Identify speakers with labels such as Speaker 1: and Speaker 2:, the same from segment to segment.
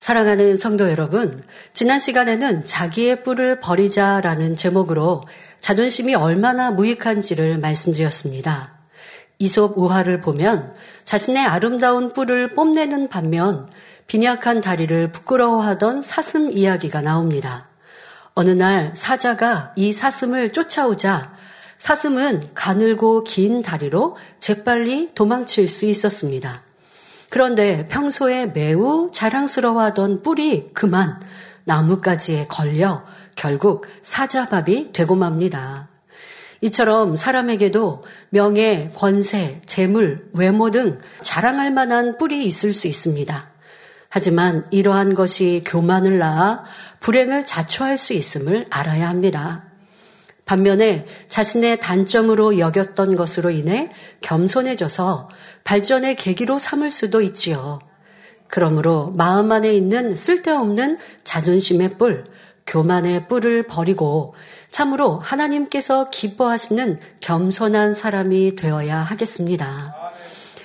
Speaker 1: 사랑하는 성도 여러분, 지난 시간에는 자기의 뿔을 버리자라는 제목으로 자존심이 얼마나 무익한지를 말씀드렸습니다. 이솝 우화를 보면 자신의 아름다운 뿔을 뽐내는 반면 빈약한 다리를 부끄러워하던 사슴 이야기가 나옵니다. 어느 날 사자가 이 사슴을 쫓아오자 사슴은 가늘고 긴 다리로 재빨리 도망칠 수 있었습니다. 그런데 평소에 매우 자랑스러워하던 뿔이 그만 나뭇가지에 걸려 결국 사자밥이 되고 맙니다. 이처럼 사람에게도 명예, 권세, 재물, 외모 등 자랑할 만한 뿔이 있을 수 있습니다. 하지만 이러한 것이 교만을 낳아 불행을 자초할 수 있음을 알아야 합니다. 반면에 자신의 단점으로 여겼던 것으로 인해 겸손해져서 발전의 계기로 삼을 수도 있지요. 그러므로 마음 안에 있는 쓸데없는 자존심의 뿔, 교만의 뿔을 버리고 참으로 하나님께서 기뻐하시는 겸손한 사람이 되어야 하겠습니다.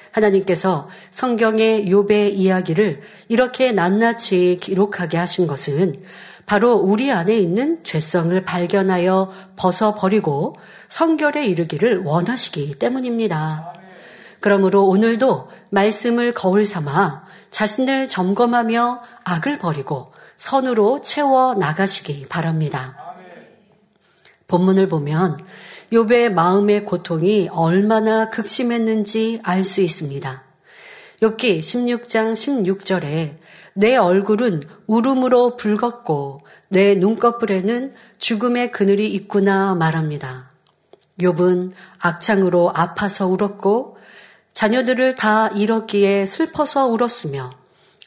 Speaker 1: 하나님께서 성경의 욥의 이야기를 이렇게 낱낱이 기록하게 하신 것은 바로 우리 안에 있는 죄성을 발견하여 벗어버리고 성결에 이르기를 원하시기 때문입니다. 그러므로 오늘도 말씀을 거울 삼아 자신을 점검하며 악을 버리고 선으로 채워 나가시기 바랍니다. 본문을 보면 욥의 마음의 고통이 얼마나 극심했는지 알 수 있습니다. 욥기 16장 16절에 내 얼굴은 울음으로 붉었고 내 눈꺼풀에는 죽음의 그늘이 있구나 말합니다. 욥은 악창으로 아파서 울었고 자녀들을 다 잃었기에 슬퍼서 울었으며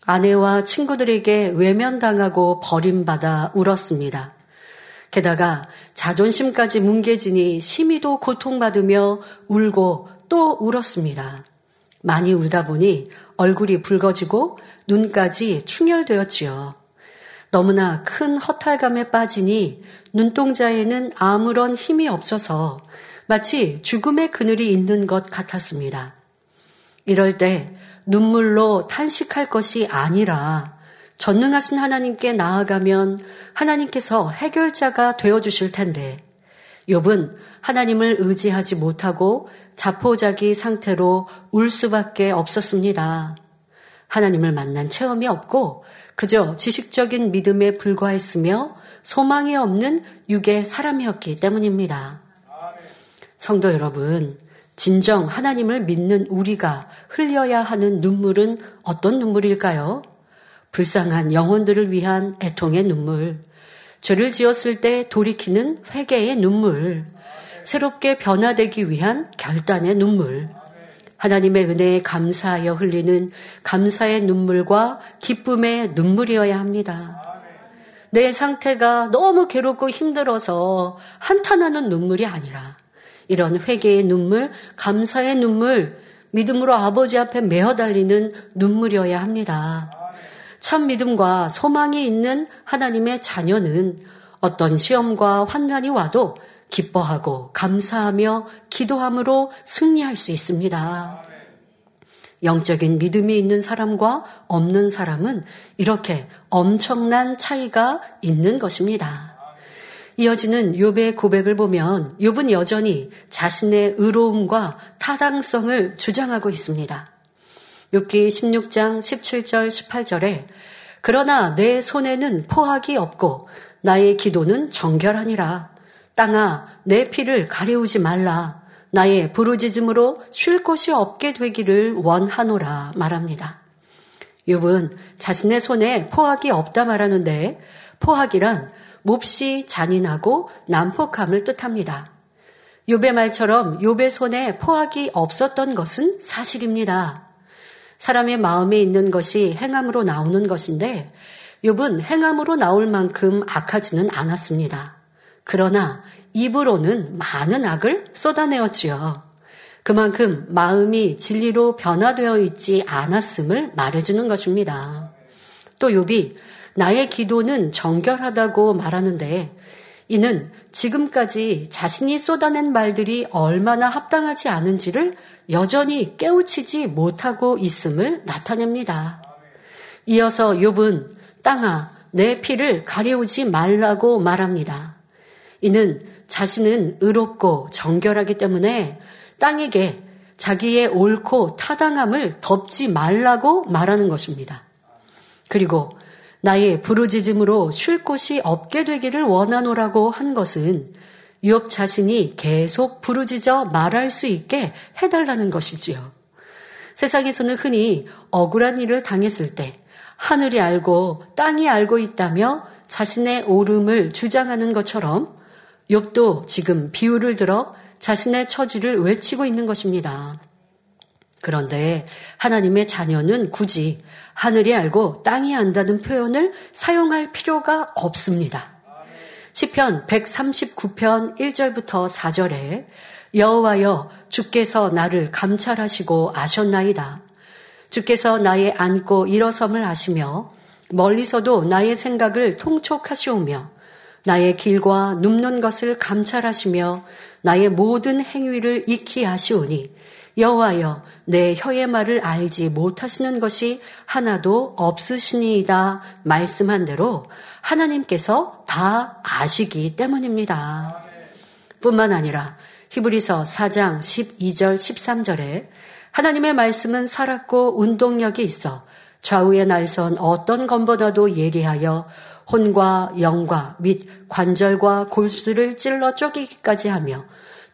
Speaker 1: 아내와 친구들에게 외면당하고 버림받아 울었습니다. 게다가 자존심까지 뭉개지니 심히도 고통받으며 울고 또 울었습니다. 많이 울다 보니 얼굴이 붉어지고 눈까지 충혈되었지요. 너무나 큰 허탈감에 빠지니 눈동자에는 아무런 힘이 없어서 마치 죽음의 그늘이 있는 것 같았습니다. 이럴 때 눈물로 탄식할 것이 아니라 전능하신 하나님께 나아가면 하나님께서 해결자가 되어 주실 텐데 욥은 하나님을 의지하지 못하고 자포자기 상태로 울 수밖에 없었습니다. 하나님을 만난 체험이 없고 그저 지식적인 믿음에 불과했으며 소망이 없는 육의 사람이었기 때문입니다. 성도 여러분, 진정 하나님을 믿는 우리가 흘려야 하는 눈물은 어떤 눈물일까요? 불쌍한 영혼들을 위한 애통의 눈물, 죄를 지었을 때 돌이키는 회개의 눈물, 새롭게 변화되기 위한 결단의 눈물, 하나님의 은혜에 감사하여 흘리는 감사의 눈물과 기쁨의 눈물이어야 합니다. 내 상태가 너무 괴롭고 힘들어서 한탄하는 눈물이 아니라 이런 회개의 눈물, 감사의 눈물, 믿음으로 아버지 앞에 메어 달리는 눈물이어야 합니다. 참 믿음과 소망이 있는 하나님의 자녀는 어떤 시험과 환난이 와도 기뻐하고 감사하며 기도함으로 승리할 수 있습니다. 영적인 믿음이 있는 사람과 없는 사람은 이렇게 엄청난 차이가 있는 것입니다. 이어지는 욥의 고백을 보면 욥은 여전히 자신의 의로움과 타당성을 주장하고 있습니다. 욥기 16장 17절 18절에 그러나 내 손에는 포악이 없고 나의 기도는 정결하니라. 땅아 내 피를 가려우지 말라. 나의 부르짖음으로 쉴 곳이 없게 되기를 원하노라 말합니다. 욥은 자신의 손에 포악이 없다 말하는데 포악이란 몹시 잔인하고 난폭함을 뜻합니다. 욥의 말처럼 욥의 손에 포악이 없었던 것은 사실입니다. 사람의 마음에 있는 것이 행함으로 나오는 것인데 욥은 행함으로 나올 만큼 악하지는 않았습니다. 그러나 입으로는 많은 악을 쏟아내었지요. 그만큼 마음이 진리로 변화되어 있지 않았음을 말해주는 것입니다. 또 욥이 나의 기도는 정결하다고 말하는데 이는 지금까지 자신이 쏟아낸 말들이 얼마나 합당하지 않은지를 여전히 깨우치지 못하고 있음을 나타냅니다. 이어서 욥은 땅아, 내 피를 가려우지 말라고 말합니다. 이는 자신은 의롭고 정결하기 때문에 땅에게 자기의 옳고 타당함을 덮지 말라고 말하는 것입니다. 그리고 나의 부르짖음으로 쉴 곳이 없게 되기를 원하노라고 한 것은 유업 자신이 계속 부르짖어 말할 수 있게 해달라는 것이지요. 세상에서는 흔히 억울한 일을 당했을 때 하늘이 알고 땅이 알고 있다며 자신의 옳음을 주장하는 것처럼 욥도 지금 비유를 들어 자신의 처지를 외치고 있는 것입니다. 그런데 하나님의 자녀는 굳이 하늘이 알고 땅이 안다는 표현을 사용할 필요가 없습니다. 시편 139편 1절부터 4절에 여호와여 주께서 나를 감찰하시고 아셨나이다. 주께서 나의 앉고 일어섬을 아시며 멀리서도 나의 생각을 통촉하시오며 나의 길과 눕는 것을 감찰하시며 나의 모든 행위를 익히 아시오니 여호와여 내 혀의 말을 알지 못하시는 것이 하나도 없으시니이다 말씀한 대로 하나님께서 다 아시기 때문입니다. 뿐만 아니라 히브리서 4장 12절 13절에 하나님의 말씀은 살았고 운동력이 있어 좌우의 날선 어떤 것보다도 예리하여 혼과 영과 및 관절과 골수를 찔러 쪼개기까지 하며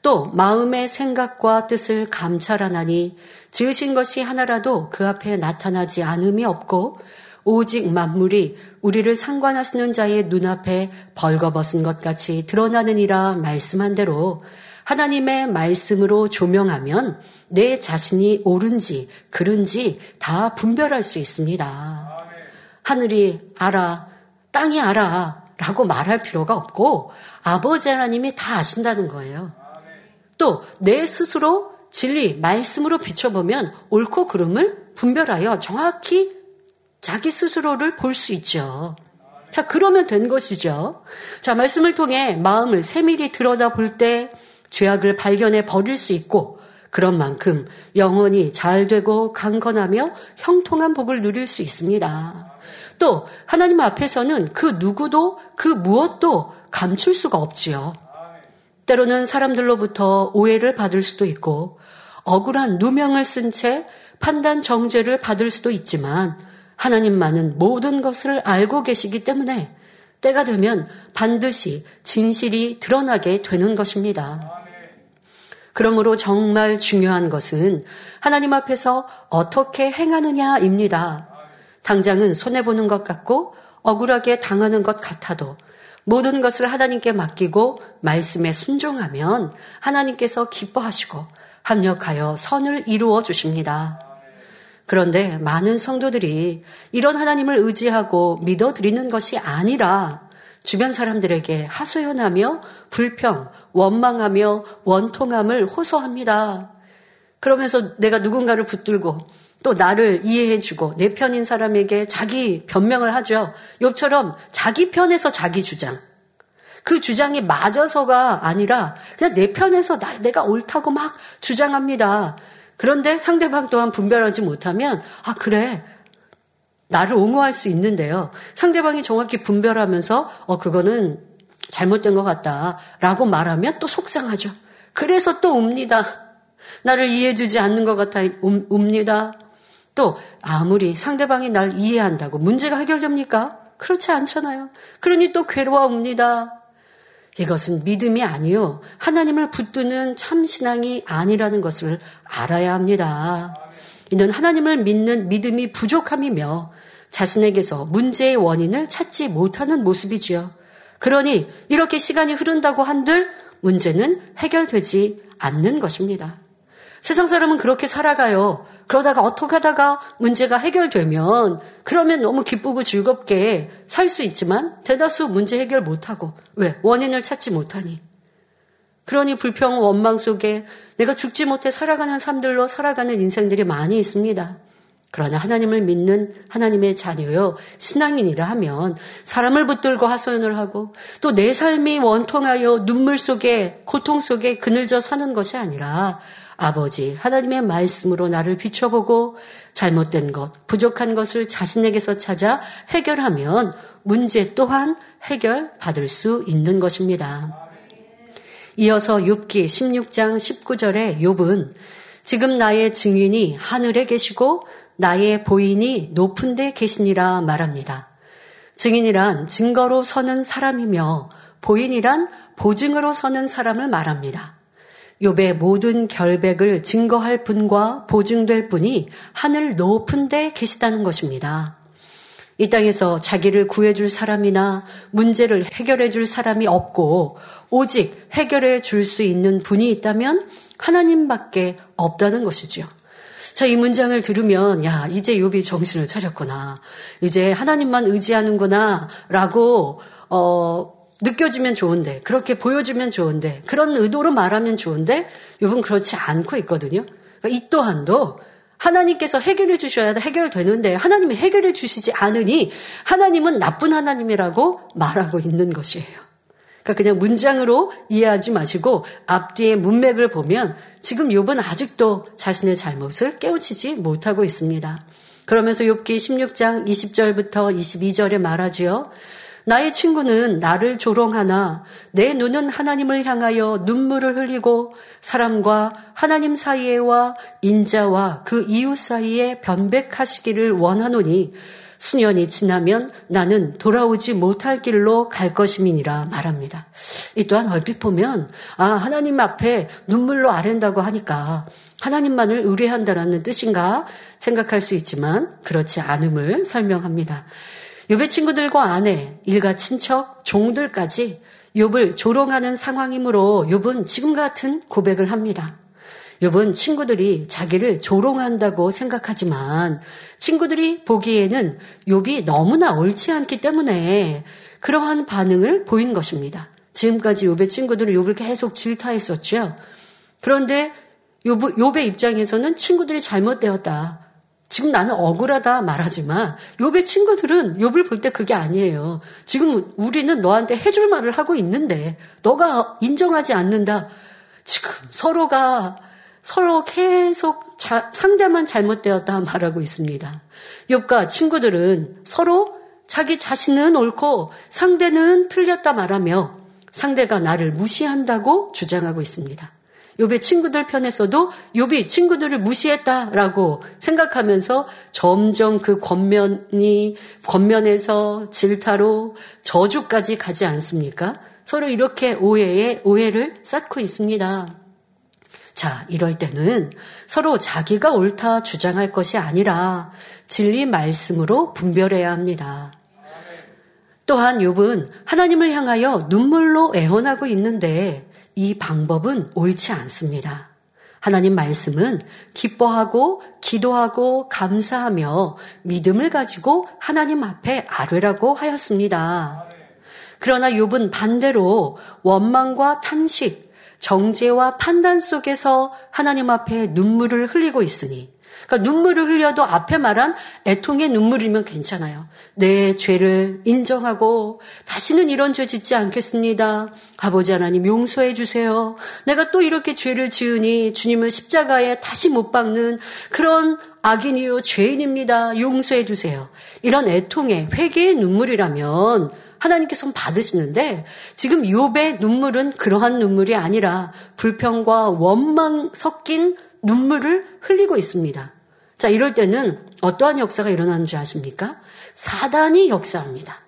Speaker 1: 또 마음의 생각과 뜻을 감찰하나니 지으신 것이 하나라도 그 앞에 나타나지 않음이 없고 오직 만물이 우리를 상관하시는 자의 눈앞에 벌거벗은 것 같이 드러나느니라 말씀한 대로 하나님의 말씀으로 조명하면 내 자신이 옳은지 그른지 다 분별할 수 있습니다. 하늘이 알아, 땅이 알아 라고 말할 필요가 없고 아버지 하나님이 다 아신다는 거예요. 또 내 스스로 진리, 말씀으로 비춰보면 옳고 그름을 분별하여 정확히 자기 스스로를 볼 수 있죠. 자, 그러면 된 것이죠. 자, 말씀을 통해 마음을 세밀히 들여다 볼 때 죄악을 발견해 버릴 수 있고 그런 만큼 영원히 잘 되고 강건하며 형통한 복을 누릴 수 있습니다. 또 하나님 앞에서는 그 누구도 그 무엇도 감출 수가 없지요. 때로는 사람들로부터 오해를 받을 수도 있고 억울한 누명을 쓴 채 판단 정죄를 받을 수도 있지만 하나님만은 모든 것을 알고 계시기 때문에 때가 되면 반드시 진실이 드러나게 되는 것입니다. 그러므로 정말 중요한 것은 하나님 앞에서 어떻게 행하느냐입니다. 당장은 손해보는 것 같고 억울하게 당하는 것 같아도 모든 것을 하나님께 맡기고 말씀에 순종하면 하나님께서 기뻐하시고 합력하여 선을 이루어 주십니다. 그런데 많은 성도들이 이런 하나님을 의지하고 믿어드리는 것이 아니라 주변 사람들에게 하소연하며 불평, 원망하며 원통함을 호소합니다. 그러면서 내가 누군가를 붙들고 또 나를 이해해주고 내 편인 사람에게 자기 변명을 하죠. 욥처럼 자기 편에서 자기 주장. 그 주장이 맞아서가 아니라 그냥 내 편에서 나, 내가 옳다고 막 주장합니다. 그런데 상대방 또한 분별하지 못하면 아 그래 나를 옹호할 수 있는데요. 상대방이 정확히 분별하면서 어 그거는 잘못된 것 같다라고 말하면 또 속상하죠. 그래서 또 웁니다. 나를 이해해주지 않는 것 같아 웁니다. 또 아무리 상대방이 날 이해한다고 문제가 해결됩니까? 그렇지 않잖아요. 그러니 또 괴로워옵니다. 이것은 믿음이 아니요. 하나님을 붙드는 참 신앙이 아니라는 것을 알아야 합니다. 이는 하나님을 믿는 믿음이 부족함이며 자신에게서 문제의 원인을 찾지 못하는 모습이지요. 그러니 이렇게 시간이 흐른다고 한들 문제는 해결되지 않는 것입니다. 세상 사람은 그렇게 살아가요. 그러다가 어떻게 하다가 문제가 해결되면 그러면 너무 기쁘고 즐겁게 살 수 있지만 대다수 문제 해결 못하고 왜? 원인을 찾지 못하니. 그러니 불평, 원망 속에 내가 죽지 못해 살아가는 삶들로 살아가는 인생들이 많이 있습니다. 그러나 하나님을 믿는 하나님의 자녀요, 신앙인이라 하면 사람을 붙들고 하소연을 하고 또 내 삶이 원통하여 눈물 속에, 고통 속에 그늘져 사는 것이 아니라 아버지, 하나님의 말씀으로 나를 비춰보고 잘못된 것, 부족한 것을 자신에게서 찾아 해결하면 문제 또한 해결받을 수 있는 것입니다. 이어서 욥기 16장 19절에 욥은 지금 나의 증인이 하늘에 계시고 나의 보인이 높은 데 계시니라 말합니다. 증인이란 증거로 서는 사람이며 보인이란 보증으로 서는 사람을 말합니다. 욥의 모든 결백을 증거할 분과 보증될 분이 하늘 높은 데 계시다는 것입니다. 이 땅에서 자기를 구해줄 사람이나 문제를 해결해줄 사람이 없고 오직 해결해줄 수 있는 분이 있다면 하나님밖에 없다는 것이죠. 자, 이 문장을 들으면, 야, 이제 욥이 정신을 차렸구나. 이제 하나님만 의지하는구나. 라고, 어, 느껴지면 좋은데, 그렇게 보여주면 좋은데, 그런 의도로 말하면 좋은데, 욥은 그렇지 않고 있거든요. 그러니까 이 또한도 하나님께서 해결해 주셔야 해결되는데 하나님이 해결해 주시지 않으니 하나님은 나쁜 하나님이라고 말하고 있는 것이에요. 그러니까 그냥 문장으로 이해하지 마시고 앞뒤의 문맥을 보면 지금 욥은 아직도 자신의 잘못을 깨우치지 못하고 있습니다. 그러면서 욥기 16장 20절부터 22절에 말하지요. 나의 친구는 나를 조롱하나 내 눈은 하나님을 향하여 눈물을 흘리고 사람과 하나님 사이에와 인자와 그 이웃 사이에 변백하시기를 원하노니 수년이 지나면 나는 돌아오지 못할 길로 갈 것임이니라 말합니다. 이 또한 얼핏 보면 아 하나님 앞에 눈물로 아랜다고 하니까 하나님만을 의뢰한다라는 뜻인가 생각할 수 있지만 그렇지 않음을 설명합니다. 욥의 친구들과 아내, 일가 친척, 종들까지 욥을 조롱하는 상황이므로 욥은 지금 같은 고백을 합니다. 욥은 친구들이 자기를 조롱한다고 생각하지만 친구들이 보기에는 욥이 너무나 옳지 않기 때문에 그러한 반응을 보인 것입니다. 지금까지 욥의 친구들은 욥을 계속 질타했었죠. 그런데 욥, 욥의 입장에서는 친구들이 잘못되었다. 지금 나는 억울하다 말하지만 욥의 친구들은 욥을 볼 때 그게 아니에요. 지금 우리는 너한테 해줄 말을 하고 있는데 너가 인정하지 않는다. 지금 서로가 서로 계속 자, 상대만 잘못되었다 말하고 있습니다. 욥과 친구들은 서로 자기 자신은 옳고 상대는 틀렸다 말하며 상대가 나를 무시한다고 주장하고 있습니다. 욥의 친구들 편에서도 욥이 친구들을 무시했다라고 생각하면서 점점 그 권면이 권면에서 질타로 저주까지 가지 않습니까? 서로 이렇게 오해에 오해를 쌓고 있습니다. 자, 이럴 때는 서로 자기가 옳다 주장할 것이 아니라 진리 말씀으로 분별해야 합니다. 또한 욥은 하나님을 향하여 눈물로 애원하고 있는데 이 방법은 옳지 않습니다. 하나님 말씀은 기뻐하고 기도하고 감사하며 믿음을 가지고 하나님 앞에 아뢰라고 하였습니다. 그러나 욥은 반대로 원망과 탄식, 정죄와 판단 속에서 하나님 앞에 눈물을 흘리고 있으니 그러니까 눈물을 흘려도 앞에 말한 애통의 눈물이면 괜찮아요. 내 죄를 인정하고 다시는 이런 죄 짓지 않겠습니다. 아버지 하나님 용서해 주세요. 내가 또 이렇게 죄를 지으니 주님을 십자가에 다시 못 박는 그런 악인이요 죄인입니다. 용서해 주세요. 이런 애통의 회개의 눈물이라면 하나님께서 받으시는데 지금 욥의 눈물은 그러한 눈물이 아니라 불평과 원망 섞인 눈물을 흘리고 있습니다. 자, 이럴 때는 어떠한 역사가 일어나는 줄 아십니까? 사단이 역사합니다.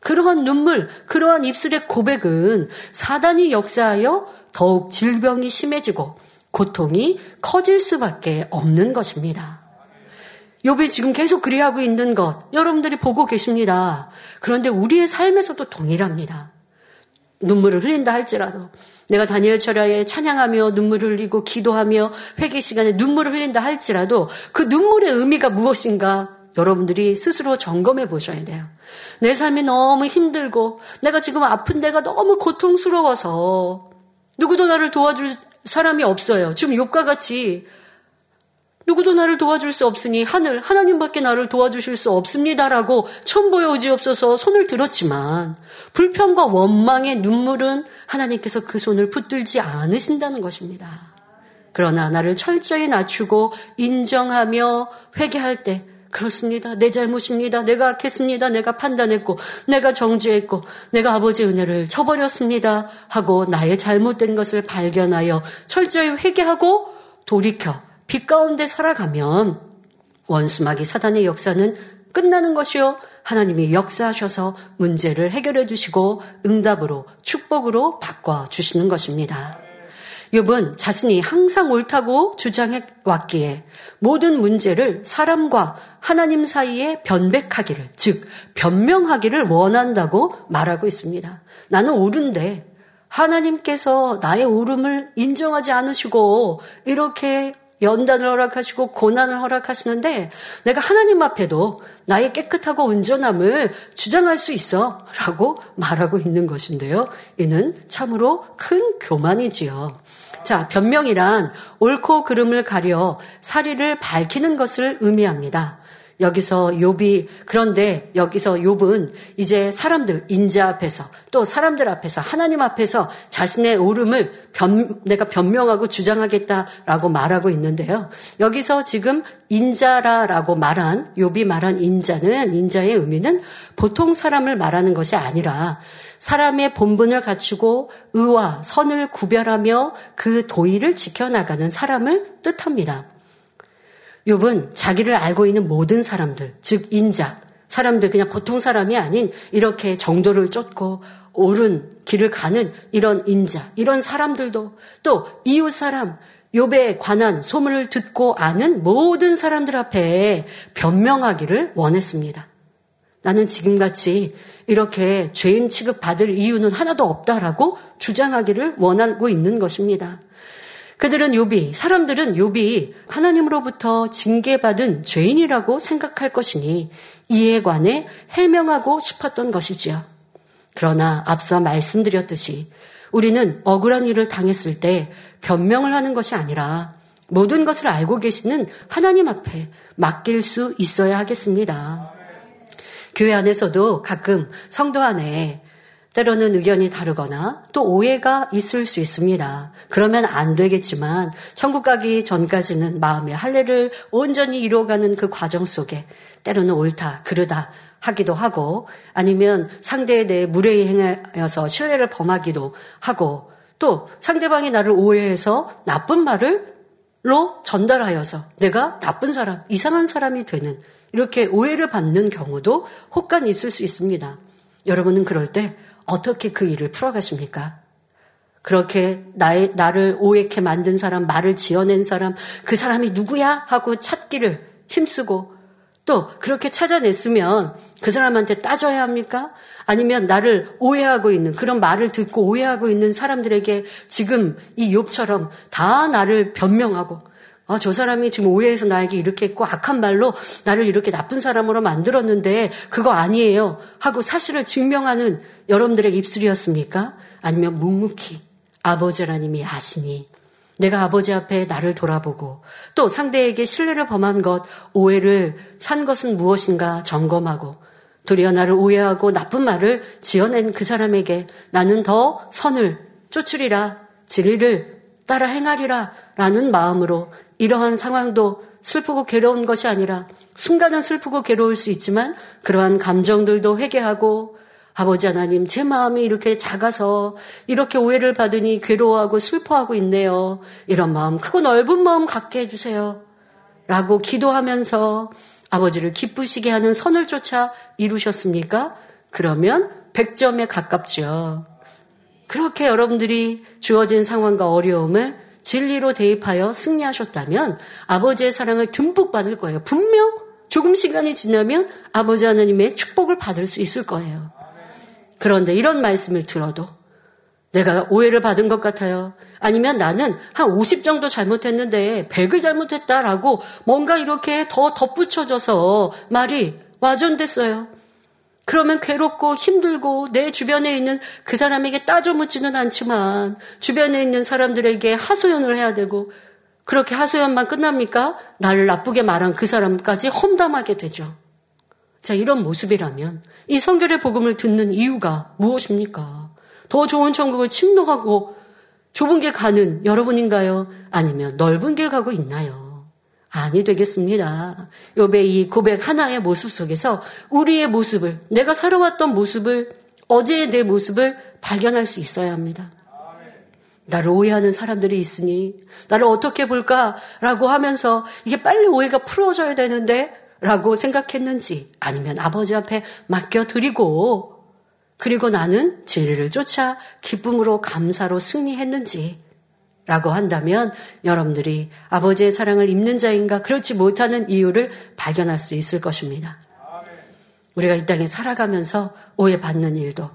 Speaker 1: 그러한 눈물, 그러한 입술의 고백은 사단이 역사하여 더욱 질병이 심해지고 고통이 커질 수밖에 없는 것입니다. 욥이 지금 계속 그리하고 있는 것 여러분들이 보고 계십니다. 그런데 우리의 삶에서도 동일합니다. 눈물을 흘린다 할지라도 내가 다니엘 철야에 찬양하며 눈물을 흘리고 기도하며 회개 시간에 눈물을 흘린다 할지라도 그 눈물의 의미가 무엇인가 여러분들이 스스로 점검해 보셔야 돼요. 내 삶이 너무 힘들고 내가 지금 아픈 데가 너무 고통스러워서 누구도 나를 도와줄 사람이 없어요. 지금 욕과 같이 누구도 나를 도와줄 수 없으니 하늘 하나님밖에 나를 도와주실 수 없습니다라고 천보여 오지없어서 손을 들었지만 불평과 원망의 눈물은 하나님께서 그 손을 붙들지 않으신다는 것입니다. 그러나 나를 철저히 낮추고 인정하며 회개할 때 그렇습니다. 내 잘못입니다. 내가 악했습니다. 내가 판단했고, 내가 정죄했고, 내가 아버지의 은혜를 저버렸습니다. 하고 나의 잘못된 것을 발견하여 철저히 회개하고 돌이켜 빛 가운데 살아가면 원수마귀 사단의 역사는 끝나는 것이요. 하나님이 역사하셔서 문제를 해결해 주시고 응답으로 축복으로 바꿔 주시는 것입니다. 욥은 자신이 항상 옳다고 주장해 왔기에 모든 문제를 사람과 하나님 사이에 변백하기를, 즉 변명하기를 원한다고 말하고 있습니다. 나는 옳은데 하나님께서 나의 옳음을 인정하지 않으시고 이렇게 연단을 허락하시고 고난을 허락하시는데 내가 하나님 앞에도 나의 깨끗하고 온전함을 주장할 수 있어 라고 말하고 있는 것인데요. 이는 참으로 큰 교만이지요. 자, 변명이란 옳고 그름을 가려 사리를 밝히는 것을 의미합니다. 여기서 욥이 그런데 여기서 욥은 이제 사람들 인자 앞에서 또 사람들 앞에서 하나님 앞에서 자신의 옳음을 변, 내가 변명하고 주장하겠다라고 말하고 있는데요. 여기서 지금 인자라라고 말한 욥이 말한 인자는 인자의 의미는 보통 사람을 말하는 것이 아니라 사람의 본분을 갖추고 의와 선을 구별하며 그 도의를 지켜나가는 사람을 뜻합니다. 욥은 자기를 알고 있는 모든 사람들, 즉 인자, 사람들 그냥 보통 사람이 아닌 이렇게 정도를 쫓고 옳은 길을 가는 이런 인자, 이런 사람들도 또 이웃 사람, 욥에 관한 소문을 듣고 아는 모든 사람들 앞에 변명하기를 원했습니다. 나는 지금같이 이렇게 죄인 취급받을 이유는 하나도 없다라고 주장하기를 원하고 있는 것입니다. 그들은 욥이 사람들은 욥이 하나님으로부터 징계받은 죄인이라고 생각할 것이니 이에 관해 해명하고 싶었던 것이지요. 그러나 앞서 말씀드렸듯이 우리는 억울한 일을 당했을 때 변명을 하는 것이 아니라 모든 것을 알고 계시는 하나님 앞에 맡길 수 있어야 하겠습니다. 교회 안에서도 가끔 성도 안에 때로는 의견이 다르거나 또 오해가 있을 수 있습니다. 그러면 안 되겠지만 천국 가기 전까지는 마음의 할례를 온전히 이루어가는 그 과정 속에 때로는 옳다, 그르다 하기도 하고 아니면 상대에 대해 무례히 행하여서 신뢰를 범하기도 하고 또 상대방이 나를 오해해서 나쁜 말을 로 전달하여서 내가 나쁜 사람, 이상한 사람이 되는 이렇게 오해를 받는 경우도 혹간 있을 수 있습니다. 여러분은 그럴 때 어떻게 그 일을 풀어가십니까? 그렇게 나의, 나를 오해케 만든 사람, 말을 지어낸 사람, 그 사람이 누구야? 하고 찾기를 힘쓰고 또 그렇게 찾아냈으면 그 사람한테 따져야 합니까? 아니면 나를 오해하고 있는 그런 말을 듣고 오해하고 있는 사람들에게 지금 이 욥처럼 다 나를 변명하고 아, 저 사람이 지금 오해해서 나에게 이렇게 했고 악한 말로 나를 이렇게 나쁜 사람으로 만들었는데 그거 아니에요. 하고 사실을 증명하는 여러분들의 입술이었습니까? 아니면 묵묵히 아버지 하나님이 아시니 내가 아버지 앞에 나를 돌아보고 또 상대에게 신뢰를 범한 것, 오해를 산 것은 무엇인가 점검하고 도리어 나를 오해하고 나쁜 말을 지어낸 그 사람에게 나는 더 선을 쫓으리라 진리를 따라 행하리라 라는 마음으로 이러한 상황도 슬프고 괴로운 것이 아니라 순간은 슬프고 괴로울 수 있지만 그러한 감정들도 회개하고 아버지 하나님, 제 마음이 이렇게 작아서 이렇게 오해를 받으니 괴로워하고 슬퍼하고 있네요. 이런 마음, 크고 넓은 마음 갖게 해주세요. 라고 기도하면서 아버지를 기쁘시게 하는 선을 쫓아 이루셨습니까? 그러면 100점에 가깝죠. 그렇게 여러분들이 주어진 상황과 어려움을 진리로 대입하여 승리하셨다면 아버지의 사랑을 듬뿍 받을 거예요. 분명 조금 시간이 지나면 아버지 하나님의 축복을 받을 수 있을 거예요. 그런데 이런 말씀을 들어도 내가 오해를 받은 것 같아요. 아니면 나는 한 50 정도 잘못했는데 100을 잘못했다라고 뭔가 이렇게 더 덧붙여져서 말이 와전됐어요. 그러면 괴롭고 힘들고 내 주변에 있는 그 사람에게 따져 묻지는 않지만 주변에 있는 사람들에게 하소연을 해야 되고 그렇게 하소연만 끝납니까? 나를 나쁘게 말한 그 사람까지 험담하게 되죠. 자, 이런 모습이라면 이 성결의 복음을 듣는 이유가 무엇입니까? 더 좋은 천국을 침노하고 좁은 길 가는 여러분인가요? 아니면 넓은 길 가고 있나요? 아니 되겠습니다. 요배 이 고백 하나의 모습 속에서 우리의 모습을 내가 살아왔던 모습을 어제의 내 모습을 발견할 수 있어야 합니다. 나를 오해하는 사람들이 있으니 나를 어떻게 볼까라고 하면서 이게 빨리 오해가 풀어져야 되는데 라고 생각했는지 아니면 아버지 앞에 맡겨드리고 그리고 나는 진리를 쫓아 기쁨으로 감사로 승리했는지 라고 한다면 여러분들이 아버지의 사랑을 입는 자인가 그렇지 못하는 이유를 발견할 수 있을 것입니다. 우리가 이 땅에 살아가면서 오해받는 일도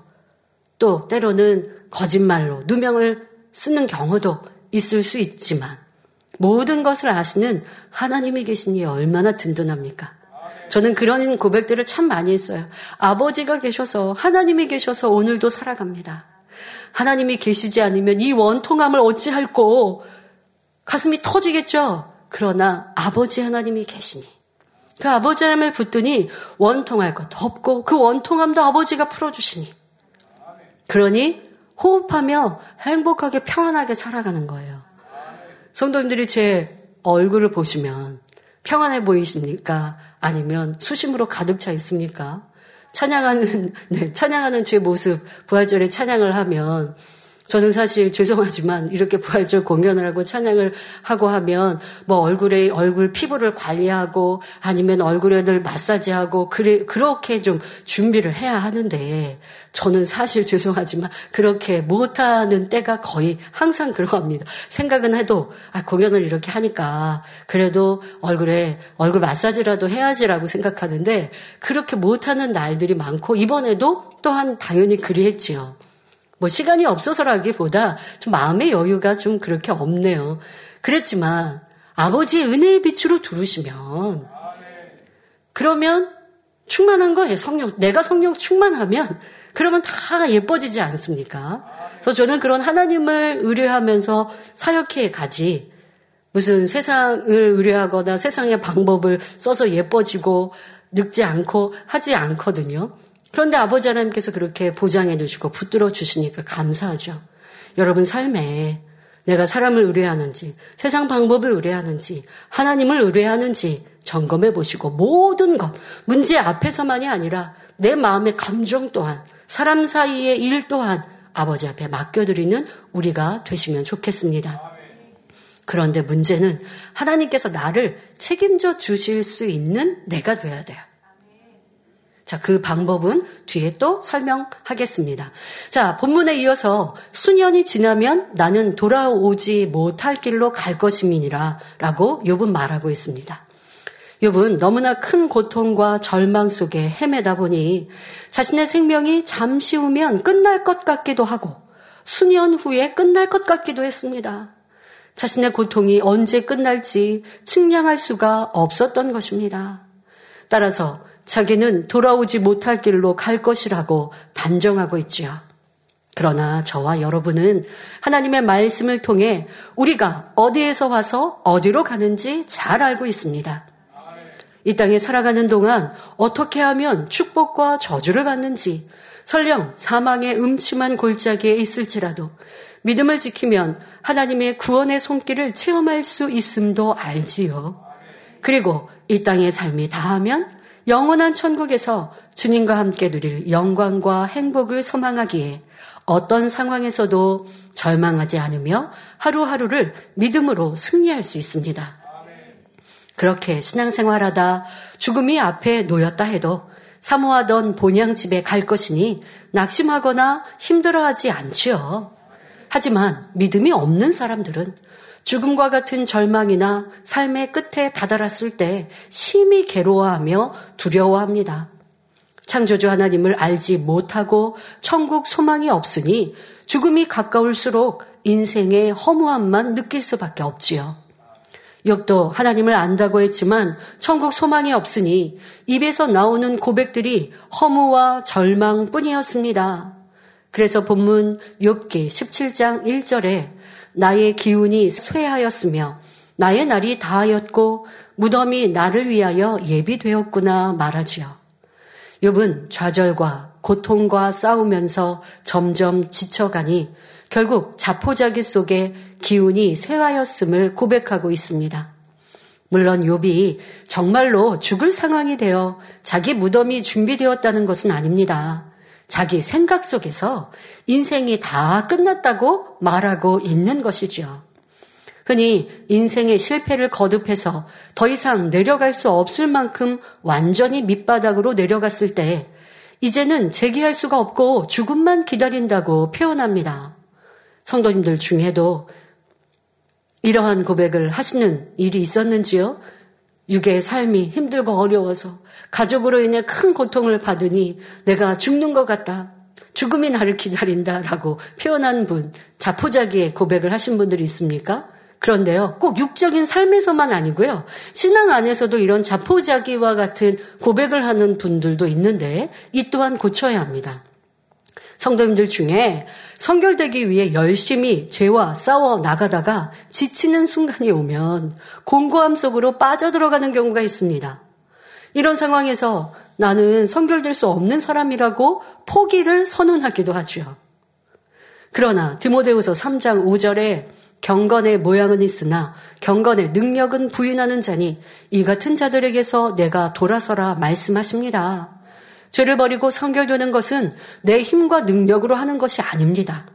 Speaker 1: 또 때로는 거짓말로 누명을 쓰는 경우도 있을 수 있지만 모든 것을 아시는 하나님이 계시니 얼마나 든든합니까? 저는 그런 고백들을 참 많이 했어요. 아버지가 계셔서 하나님이 계셔서 오늘도 살아갑니다. 하나님이 계시지 않으면 이 원통함을 어찌할꼬 가슴이 터지겠죠. 그러나 아버지 하나님이 계시니 그 아버지 하나님을 붙더니 원통할 것도 없고 그 원통함도 아버지가 풀어주시니 그러니 호흡하며 행복하게 평안하게 살아가는 거예요. 성도님들이 제 얼굴을 보시면 평안해 보이십니까? 아니면 수심으로 가득 차 있습니까? 찬양하는, 네, 찬양하는 제 모습, 부활절에 찬양을 하면 저는 사실 죄송하지만 이렇게 부활절 공연을 하고 찬양을 하고 하면 뭐 얼굴에 얼굴 피부를 관리하고 아니면 얼굴에 늘 마사지하고 그래 그렇게 좀 준비를 해야 하는데 저는 사실 죄송하지만 그렇게 못하는 때가 거의 항상 그러합니다. 생각은 해도 아 공연을 이렇게 하니까 그래도 얼굴에 얼굴 마사지라도 해야지라고 생각하는데 그렇게 못하는 날들이 많고 이번에도 또한 당연히 그리했지요. 뭐 시간이 없어서라기보다 좀 마음의 여유가 좀 그렇게 없네요. 그랬지만 아버지의 은혜의 빛으로 두르시면 그러면 충만한 거예요. 성령 내가 성령 충만하면 그러면 다 예뻐지지 않습니까? 그래서 저는 그런 하나님을 의뢰하면서 사역해 가지 무슨 세상을 의뢰하거나 세상의 방법을 써서 예뻐지고 늙지 않고 하지 않거든요. 그런데 아버지 하나님께서 그렇게 보장해 주시고 붙들어 주시니까 감사하죠. 여러분 삶에 내가 사람을 의뢰하는지, 세상 방법을 의뢰하는지, 하나님을 의뢰하는지 점검해 보시고 모든 것, 문제 앞에서만이 아니라 내 마음의 감정 또한, 사람 사이의 일 또한 아버지 앞에 맡겨드리는 우리가 되시면 좋겠습니다. 그런데 문제는 하나님께서 나를 책임져 주실 수 있는 내가 돼야 돼요. 자, 그 방법은 뒤에 또 설명하겠습니다. 자, 본문에 이어서 수년이 지나면 나는 돌아오지 못할 길로 갈 것임이니라 라고 욥은 말하고 있습니다. 욥은 너무나 큰 고통과 절망 속에 헤매다 보니 자신의 생명이 잠시 후면 끝날 것 같기도 하고 수년 후에 끝날 것 같기도 했습니다. 자신의 고통이 언제 끝날지 측량할 수가 없었던 것입니다. 따라서 자기는 돌아오지 못할 길로 갈 것이라고 단정하고 있지요. 그러나 저와 여러분은 하나님의 말씀을 통해 우리가 어디에서 와서 어디로 가는지 잘 알고 있습니다. 이 땅에 살아가는 동안 어떻게 하면 축복과 저주를 받는지 설령 사망의 음침한 골짜기에 있을지라도 믿음을 지키면 하나님의 구원의 손길을 체험할 수 있음도 알지요. 그리고 이 땅의 삶이 다하면 영원한 천국에서 주님과 함께 누릴 영광과 행복을 소망하기에 어떤 상황에서도 절망하지 않으며 하루하루를 믿음으로 승리할 수 있습니다. 그렇게 신앙생활하다 죽음이 앞에 놓였다 해도 사모하던 본향집에 갈 것이니 낙심하거나 힘들어하지 않지요. 하지만 믿음이 없는 사람들은 죽음과 같은 절망이나 삶의 끝에 다다랐을 때 심히 괴로워하며 두려워합니다. 창조주 하나님을 알지 못하고 천국 소망이 없으니 죽음이 가까울수록 인생의 허무함만 느낄 수밖에 없지요. 욥도 하나님을 안다고 했지만 천국 소망이 없으니 입에서 나오는 고백들이 허무와 절망뿐이었습니다. 그래서 본문 욥기 17장 1절에 나의 기운이 쇠하였으며 나의 날이 다하였고 무덤이 나를 위하여 예비되었구나 말하지요. 욥은 좌절과 고통과 싸우면서 점점 지쳐가니 결국 자포자기 속에 기운이 쇠하였음을 고백하고 있습니다. 물론 욥이 정말로 죽을 상황이 되어 자기 무덤이 준비되었다는 것은 아닙니다. 자기 생각 속에서 인생이 다 끝났다고 말하고 있는 것이죠. 흔히 인생의 실패를 거듭해서 더 이상 내려갈 수 없을 만큼 완전히 밑바닥으로 내려갔을 때 이제는 재기할 수가 없고 죽음만 기다린다고 표현합니다. 성도님들 중에도 이러한 고백을 하시는 일이 있었는지요? 육의 삶이 힘들고 어려워서 가족으로 인해 큰 고통을 받으니 내가 죽는 것 같다. 죽음이 나를 기다린다. 라고 표현한 분, 자포자기의 고백을 하신 분들이 있습니까? 그런데요, 꼭 육적인 삶에서만 아니고요, 신앙 안에서도 이런 자포자기와 같은 고백을 하는 분들도 있는데, 이 또한 고쳐야 합니다. 성도님들 중에 성결되기 위해 열심히 죄와 싸워 나가다가 지치는 순간이 오면 공고함 속으로 빠져들어가는 경우가 있습니다. 이런 상황에서 나는 성결될 수 없는 사람이라고 포기를 선언하기도 하죠. 그러나 드모데우서 3장 5절에 경건의 모양은 있으나 경건의 능력은 부인하는 자니 이 같은 자들에게서 내가 돌아서라 말씀하십니다. 죄를 버리고 성결되는 것은 내 힘과 능력으로 하는 것이 아닙니다.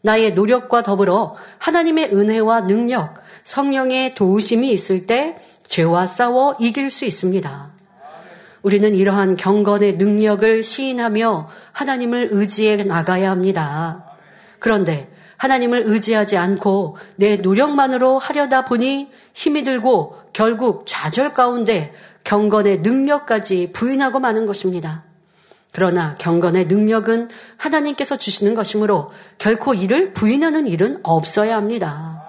Speaker 1: 나의 노력과 더불어 하나님의 은혜와 능력, 성령의 도우심이 있을 때 죄와 싸워 이길 수 있습니다. 우리는 이러한 경건의 능력을 시인하며 하나님을 의지해 나가야 합니다. 그런데 하나님을 의지하지 않고 내 노력만으로 하려다 보니 힘이 들고 결국 좌절 가운데 경건의 능력까지 부인하고 마는 것입니다. 그러나 경건의 능력은 하나님께서 주시는 것이므로 결코 이를 부인하는 일은 없어야 합니다.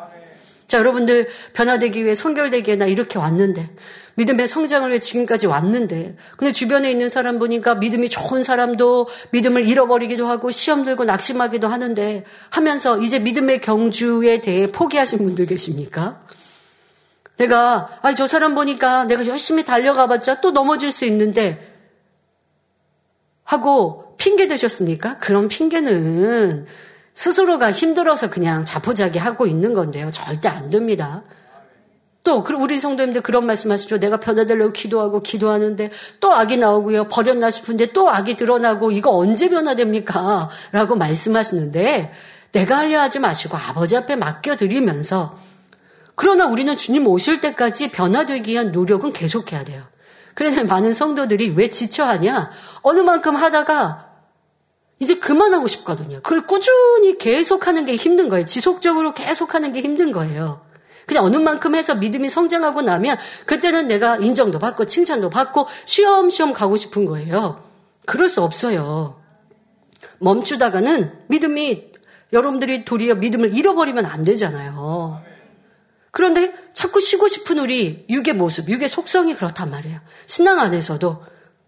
Speaker 1: 자, 여러분들 변화되기 위해 성결되기에나 이렇게 왔는데 믿음의 성장을 위해 지금까지 왔는데 근데 주변에 있는 사람 보니까 믿음이 좋은 사람도 믿음을 잃어버리기도 하고 시험 들고 낙심하기도 하는데 하면서 이제 믿음의 경주에 대해 포기하신 분들 계십니까? 내가 아니 저 사람 보니까 내가 열심히 달려가 봤자 또 넘어질 수 있는데 하고 핑계 대셨습니까? 그런 핑계는 스스로가 힘들어서 그냥 자포자기 하고 있는 건데요. 절대 안 됩니다. 또 우리 성도님들 그런 말씀하시죠. 내가 변화되려고 기도하고 기도하는데 또 악이 나오고요. 버렸나 싶은데 또 악이 드러나고 이거 언제 변화됩니까? 라고 말씀하시는데 내가 하려 하지 마시고 아버지 앞에 맡겨드리면서 그러나 우리는 주님 오실 때까지 변화되기 위한 노력은 계속해야 돼요. 그래서 많은 성도들이 왜 지쳐하냐? 어느 만큼 하다가 이제 그만하고 싶거든요. 그걸 꾸준히 계속하는 게 힘든 거예요. 지속적으로 계속하는 게 힘든 거예요. 그냥 어느 만큼 해서 믿음이 성장하고 나면 그때는 내가 인정도 받고 칭찬도 받고 쉬엄쉬엄 가고 싶은 거예요. 그럴 수 없어요. 멈추다가는 믿음이 여러분들이 도리어 믿음을 잃어버리면 안 되잖아요. 그런데 자꾸 쉬고 싶은 우리 육의 모습, 육의 속성이 그렇단 말이에요. 신앙 안에서도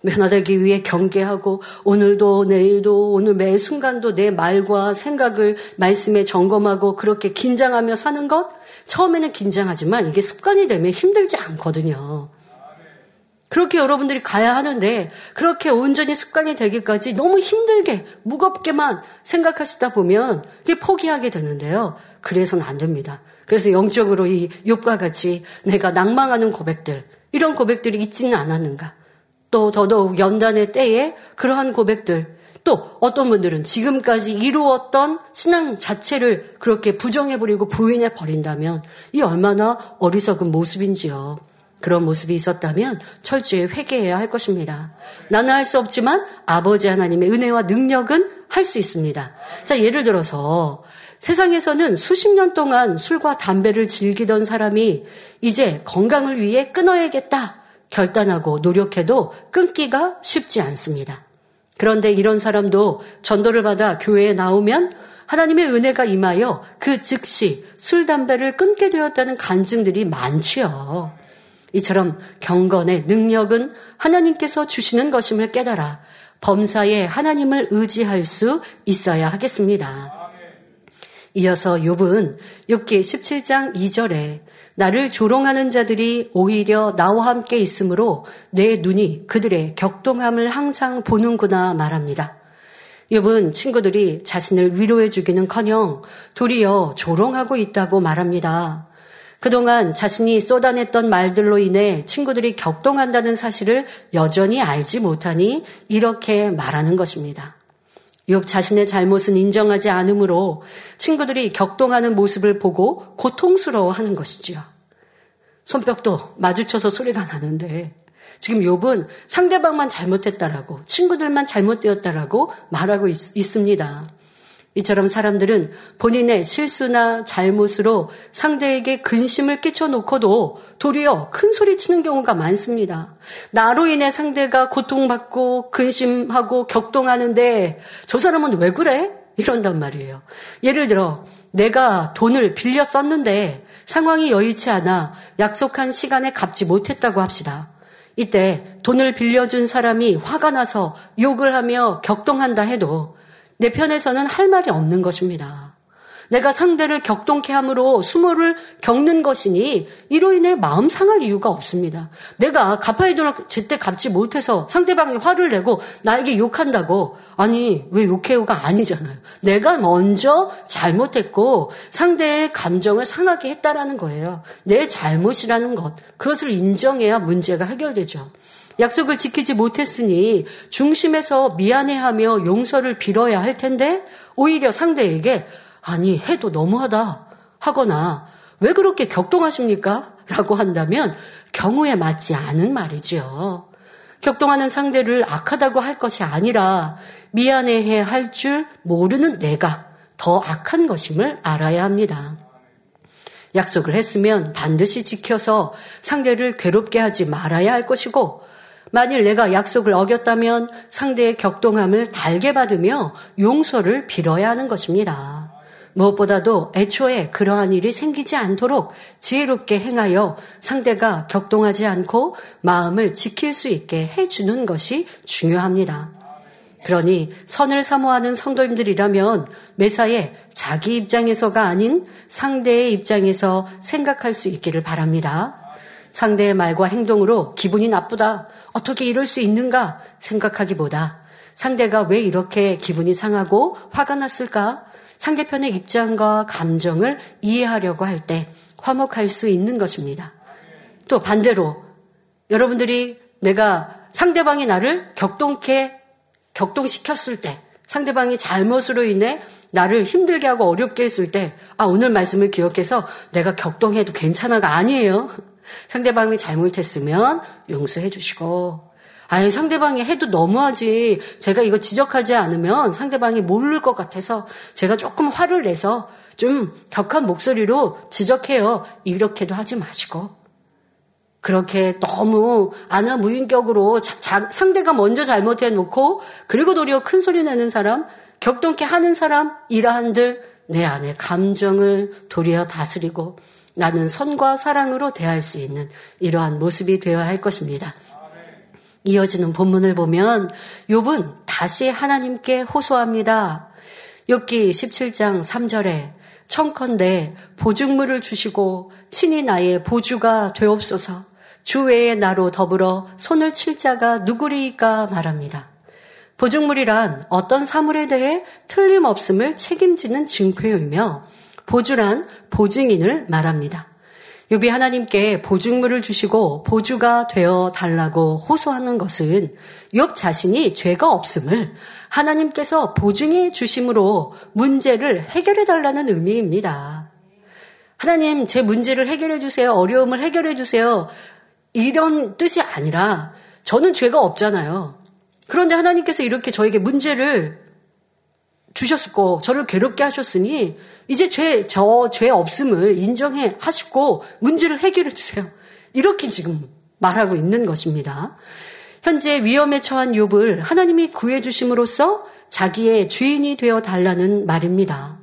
Speaker 1: 변화되기 위해 경계하고 오늘도 내일도 오늘 매 순간도 내 말과 생각을 말씀에 점검하고 그렇게 긴장하며 사는 것 처음에는 긴장하지만 이게 습관이 되면 힘들지 않거든요. 그렇게 여러분들이 가야 하는데 그렇게 온전히 습관이 되기까지 너무 힘들게 무겁게만 생각하시다 보면 이게 포기하게 되는데요. 그래서는 안 됩니다. 그래서 영적으로 이 욕과 같이 내가 낭망하는 고백들, 이런 고백들이 있지는 않았는가. 또 더더욱 연단의 때에 그러한 고백들, 또 어떤 분들은 지금까지 이루었던 신앙 자체를 그렇게 부정해버리고 부인해 버린다면 이 얼마나 어리석은 모습인지요. 그런 모습이 있었다면 철저히 회개해야 할 것입니다. 나는 할 수 없지만 아버지 하나님의 은혜와 능력은 할 수 있습니다. 자, 예를 들어서 세상에서는 수십 년 동안 술과 담배를 즐기던 사람이 이제 건강을 위해 끊어야겠다 결단하고 노력해도 끊기가 쉽지 않습니다. 그런데 이런 사람도 전도를 받아 교회에 나오면 하나님의 은혜가 임하여 그 즉시 술, 담배를 끊게 되었다는 간증들이 많지요. 이처럼 경건의 능력은 하나님께서 주시는 것임을 깨달아 범사에 하나님을 의지할 수 있어야 하겠습니다. 이어서 욥은 욥기 17장 2절에 나를 조롱하는 자들이 오히려 나와 함께 있으므로 내 눈이 그들의 격동함을 항상 보는구나 말합니다. 욥은 친구들이 자신을 위로해 주기는커녕 도리어 조롱하고 있다고 말합니다. 그동안 자신이 쏟아냈던 말들로 인해 친구들이 격동한다는 사실을 여전히 알지 못하니 이렇게 말하는 것입니다. 욥 자신의 잘못은 인정하지 않으므로 친구들이 격동하는 모습을 보고 고통스러워하는 것이지요. 손뼉도 마주쳐서 소리가 나는데 지금 욥은 상대방만 잘못했다라고 친구들만 잘못되었다라고 말하고 있, 습니다 이처럼 사람들은 본인의 실수나 잘못으로 상대에게 근심을 끼쳐놓고도 도리어 큰 소리 치는 경우가 많습니다. 나로 인해 상대가 고통받고 근심하고 격동하는데 저 사람은 왜 그래? 이런단 말이에요. 예를 들어 내가 돈을 빌려 썼는데 상황이 여의치 않아 약속한 시간에 갚지 못했다고 합시다. 이때 돈을 빌려준 사람이 화가 나서 욕을 하며 격동한다 해도 내 편에서는 할 말이 없는 것입니다. 내가 상대를 격동케 함으로 수모를 겪는 것이니 이로 인해 마음 상할 이유가 없습니다. 내가 갚아야 돈을 제때 갚지 못해서 상대방이 화를 내고 나에게 욕한다고 아니 왜 욕해요가 아니잖아요. 내가 먼저 잘못했고 상대의 감정을 상하게 했다라는 거예요. 내 잘못이라는 것 그것을 인정해야 문제가 해결되죠. 약속을 지키지 못했으니 중심에서 미안해하며 용서를 빌어야 할 텐데 오히려 상대에게 아니 해도 너무하다 하거나 왜 그렇게 격동하십니까? 라고 한다면 경우에 맞지 않은 말이지요. 격동하는 상대를 악하다고 할 것이 아니라 미안해해 할 줄 모르는 내가 더 악한 것임을 알아야 합니다. 약속을 했으면 반드시 지켜서 상대를 괴롭게 하지 말아야 할 것이고 만일 내가 약속을 어겼다면 상대의 격동함을 달게 받으며 용서를 빌어야 하는 것입니다. 무엇보다도 애초에 그러한 일이 생기지 않도록 지혜롭게 행하여 상대가 격동하지 않고 마음을 지킬 수 있게 해주는 것이 중요합니다. 그러니 선을 사모하는 성도님들이라면 매사에 자기 입장에서가 아닌 상대의 입장에서 생각할 수 있기를 바랍니다. 상대의 말과 행동으로 기분이 나쁘다, 어떻게 이럴 수 있는가 생각하기보다 상대가 왜 이렇게 기분이 상하고 화가 났을까? 상대편의 입장과 감정을 이해하려고 할 때 화목할 수 있는 것입니다. 또 반대로 여러분들이 내가 상대방이 나를 격동케 격동시켰을 때 상대방이 잘못으로 인해 나를 힘들게 하고 어렵게 했을 때, 아, 오늘 말씀을 기억해서 내가 격동해도 괜찮아가 아니에요. 상대방이 잘못했으면 용서해 주시고, 아예 상대방이 해도 너무하지. 제가 이거 지적하지 않으면 상대방이 모를 것 같아서 제가 조금 화를 내서 좀 격한 목소리로 지적해요. 이렇게도 하지 마시고. 그렇게 너무 아나 무인격으로 자, 자, 상대가 먼저 잘못해 놓고 그리고 도리어 큰 소리 내는 사람, 격동케 하는 사람, 이러한들 내 안에 감정을 도리어 다스리고 나는 선과 사랑으로 대할 수 있는 이러한 모습이 되어야 할 것입니다. 이어지는 본문을 보면 욥은 다시 하나님께 호소합니다. 욥기 17장 3절에 청컨대 보증물을 주시고 친히 나의 보주가 되옵소서 주 외에 나로 더불어 손을 칠 자가 누구리까 말합니다. 보증물이란 어떤 사물에 대해 틀림없음을 책임지는 증표이며 보주란 보증인을 말합니다. 욥이 하나님께 보증물을 주시고 보주가 되어 달라고 호소하는 것은 욥 자신이 죄가 없음을 하나님께서 보증해 주심으로 문제를 해결해 달라는 의미입니다. 하나님 제 문제를 해결해 주세요. 어려움을 해결해 주세요. 이런 뜻이 아니라 저는 죄가 없잖아요. 그런데 하나님께서 이렇게 저에게 문제를 주셨고 저를 괴롭게 하셨으니 이제 죄, 저 죄 없음을 인정해 하시고 문제를 해결해 주세요. 이렇게 지금 말하고 있는 것입니다. 현재 위험에 처한 욥을 하나님이 구해 주심으로써 자기의 주인이 되어 달라는 말입니다.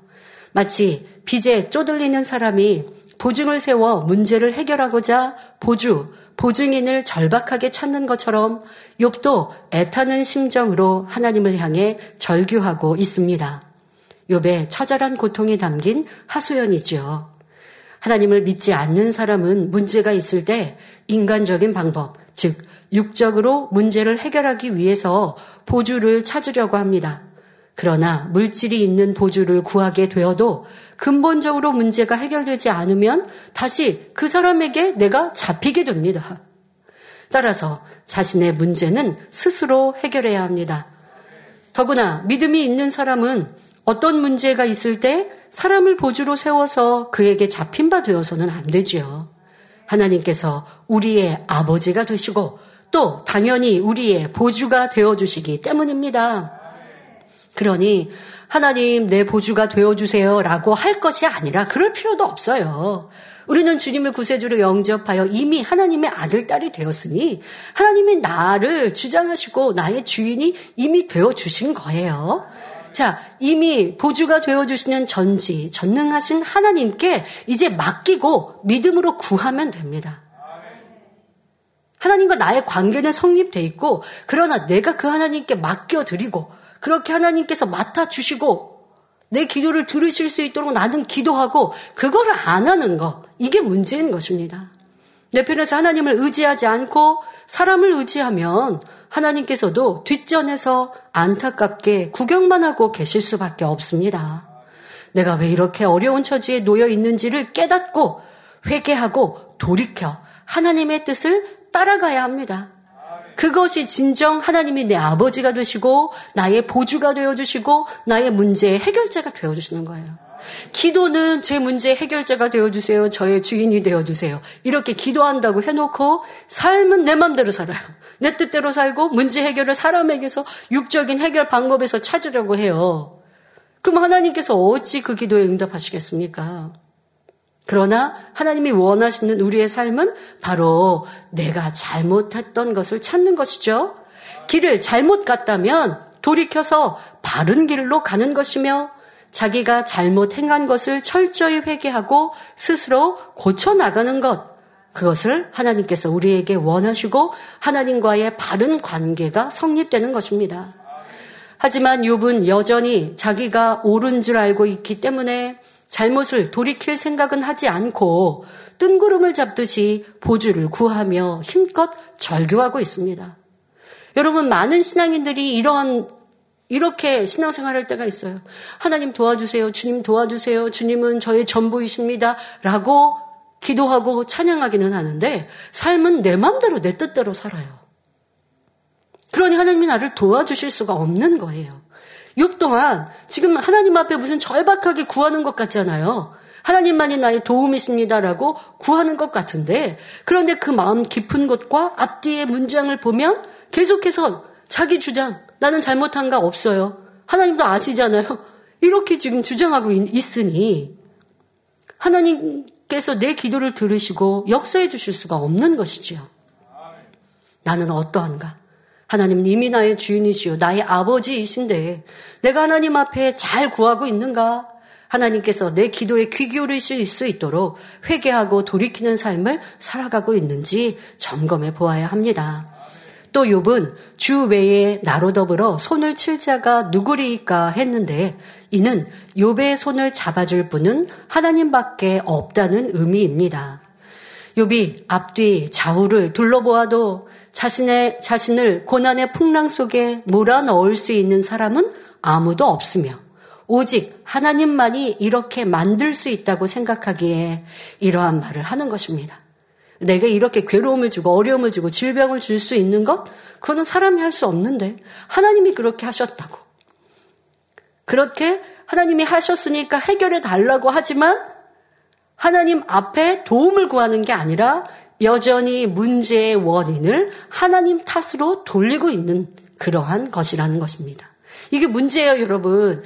Speaker 1: 마치 빚에 쪼들리는 사람이 보증을 세워 문제를 해결하고자 보주, 보증인을 절박하게 찾는 것처럼 욥도 애타는 심정으로 하나님을 향해 절규하고 있습니다. 욥의 처절한 고통이 담긴 하소연이지요. 하나님을 믿지 않는 사람은 문제가 있을 때 인간적인 방법, 즉 육적으로 문제를 해결하기 위해서 보주를 찾으려고 합니다. 그러나 물질이 있는 보주를 구하게 되어도 근본적으로 문제가 해결되지 않으면 다시 그 사람에게 내가 잡히게 됩니다. 따라서 자신의 문제는 스스로 해결해야 합니다. 더구나 믿음이 있는 사람은 어떤 문제가 있을 때 사람을 보주로 세워서 그에게 잡힌 바 되어서는 안 되지요. 하나님께서 우리의 아버지가 되시고 또 당연히 우리의 보주가 되어 주시기 때문입니다. 그러니 하나님 내 보주가 되어 주세요 라고 할 것이 아니라 그럴 필요도 없어요. 우리는 주님을 구세주로 영접하여 이미 하나님의 아들, 딸이 되었으니 하나님이 나를 주장하시고 나의 주인이 이미 되어 주신 거예요. 자, 이미 보주가 되어 주시는 전지, 전능하신 하나님께 이제 맡기고 믿음으로 구하면 됩니다. 하나님과 나의 관계는 성립돼 있고 그러나 내가 그 하나님께 맡겨 드리고 그렇게 하나님께서 맡아 주시고 내 기도를 들으실 수 있도록 나는 기도하고 그거를 안 하는 거 이게 문제인 것입니다. 내 편에서 하나님을 의지하지 않고 사람을 의지하면 하나님께서도 뒷전에서 안타깝게 구경만 하고 계실 수밖에 없습니다. 내가 왜 이렇게 어려운 처지에 놓여 있는지를 깨닫고 회개하고 돌이켜 하나님의 뜻을 따라가야 합니다. 그것이 진정 하나님이 내 아버지가 되시고 나의 보주가 되어 주시고 나의 문제의 해결자가 되어 주시는 거예요. 기도는 제 문제 해결자가 되어 주세요. 저의 주인이 되어 주세요. 이렇게 기도한다고 해 놓고 삶은 내 맘대로 살아요. 내 뜻대로 살고 문제 해결을 사람에게서 육적인 해결 방법에서 찾으려고 해요. 그럼 하나님께서 어찌 그 기도에 응답하시겠습니까? 그러나 하나님이 원하시는 우리의 삶은 바로 내가 잘못했던 것을 찾는 것이죠. 길을 잘못 갔다면 돌이켜서 바른 길로 가는 것이며 자기가 잘못 행한 것을 철저히 회개하고 스스로 고쳐 나가는 것. 그것을 하나님께서 우리에게 원하시고 하나님과의 바른 관계가 성립되는 것입니다. 하지만 욥은 여전히 자기가 옳은 줄 알고 있기 때문에 잘못을 돌이킬 생각은 하지 않고 뜬구름을 잡듯이 보주를 구하며 힘껏 절교하고 있습니다. 여러분, 많은 신앙인들이 이런 이렇게 신앙생활할 때가 있어요. 하나님 도와주세요. 주님 도와주세요. 주님은 저의 전부이십니다. 라고 기도하고 찬양하기는 하는데 삶은 내 마음대로 내 뜻대로 살아요. 그러니 하나님이 나를 도와주실 수가 없는 거예요. 6 동안 지금 하나님 앞에 무슨 절박하게 구하는 것 같잖아요. 하나님만이 나의 도움이십니다라고 구하는 것 같은데 그런데 그 마음 깊은 곳과 앞뒤의 문장을 보면 계속해서 자기 주장 나는 잘못한 거 없어요. 하나님도 아시잖아요. 이렇게 지금 주장하고 있으니 하나님께서 내 기도를 들으시고 역사해 주실 수가 없는 것이지요. 나는 어떠한가? 하나님은 이미 나의 주인이시요. 나의 아버지이신데 내가 하나님 앞에 잘 구하고 있는가? 하나님께서 내 기도에 귀 기울이실 수 있도록 회개하고 돌이키는 삶을 살아가고 있는지 점검해 보아야 합니다. 또 욥은 주 외에 나로 더불어 손을 칠 자가 누구리까 했는데 이는 욥의 손을 잡아줄 분은 하나님밖에 없다는 의미입니다. 욥이 앞뒤 좌우를 둘러보아도 자신의 자신을 고난의 풍랑 속에 몰아넣을 수 있는 사람은 아무도 없으며 오직 하나님만이 이렇게 만들 수 있다고 생각하기에 이러한 말을 하는 것입니다. 내가 이렇게 괴로움을 주고 어려움을 주고 질병을 줄 수 있는 것? 그거는 사람이 할 수 없는데 하나님이 그렇게 하셨다고. 그렇게 하나님이 하셨으니까 해결해 달라고 하지만 하나님 앞에 도움을 구하는 게 아니라 여전히 문제의 원인을 하나님 탓으로 돌리고 있는 그러한 것이라는 것입니다. 이게 문제예요, 여러분.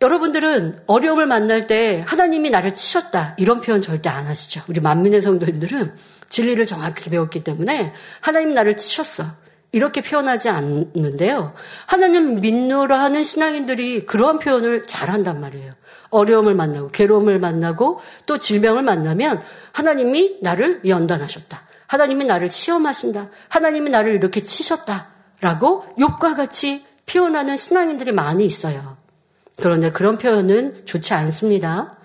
Speaker 1: 여러분들은 어려움을 만날 때 하나님이 나를 치셨다 이런 표현 절대 안 하시죠. 우리 만민의 성도님들은 진리를 정확히 배웠기 때문에 하나님 나를 치셨어. 이렇게 표현하지 않는데요. 하나님 믿노라 하는 신앙인들이 그러한 표현을 잘 한단 말이에요. 어려움을 만나고 괴로움을 만나고 또 질병을 만나면 하나님이 나를 연단하셨다. 하나님이 나를 시험하신다. 하나님이 나를 이렇게 치셨다 라고 욕과 같이 표현하는 신앙인들이 많이 있어요. 그런데 그런 표현은 좋지 않습니다.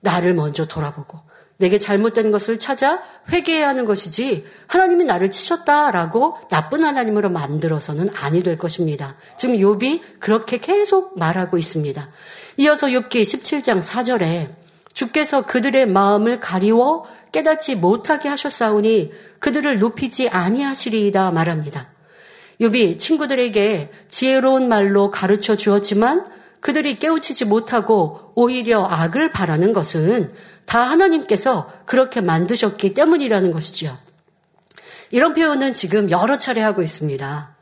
Speaker 1: 나를 먼저 돌아보고 내게 잘못된 것을 찾아 회개해야 하는 것이지 하나님이 나를 치셨다라고 나쁜 하나님으로 만들어서는 아니 될 것입니다. 지금 욥이 그렇게 계속 말하고 있습니다. 이어서 욥기 17장 4절에 주께서 그들의 마음을 가리워 깨닫지 못하게 하셨사오니 그들을 높이지 아니하시리이다 말합니다. 욥이 친구들에게 지혜로운 말로 가르쳐 주었지만 그들이 깨우치지 못하고 오히려 악을 바라는 것은 다 하나님께서 그렇게 만드셨기 때문이라는 것이지요. 이런 표현은 지금 여러 차례 하고 있습니다.